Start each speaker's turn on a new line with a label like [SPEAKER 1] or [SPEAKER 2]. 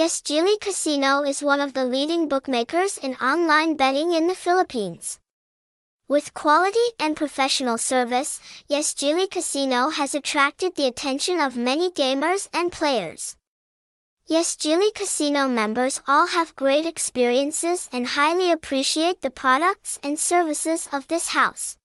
[SPEAKER 1] Yesjili Casino is one of the leading bookmakers in online betting in the Philippines. With quality and professional service, Yesjili Casino has attracted the attention of many gamers and players. Yesjili Casino members all have great experiences and highly appreciate the products and services of this house.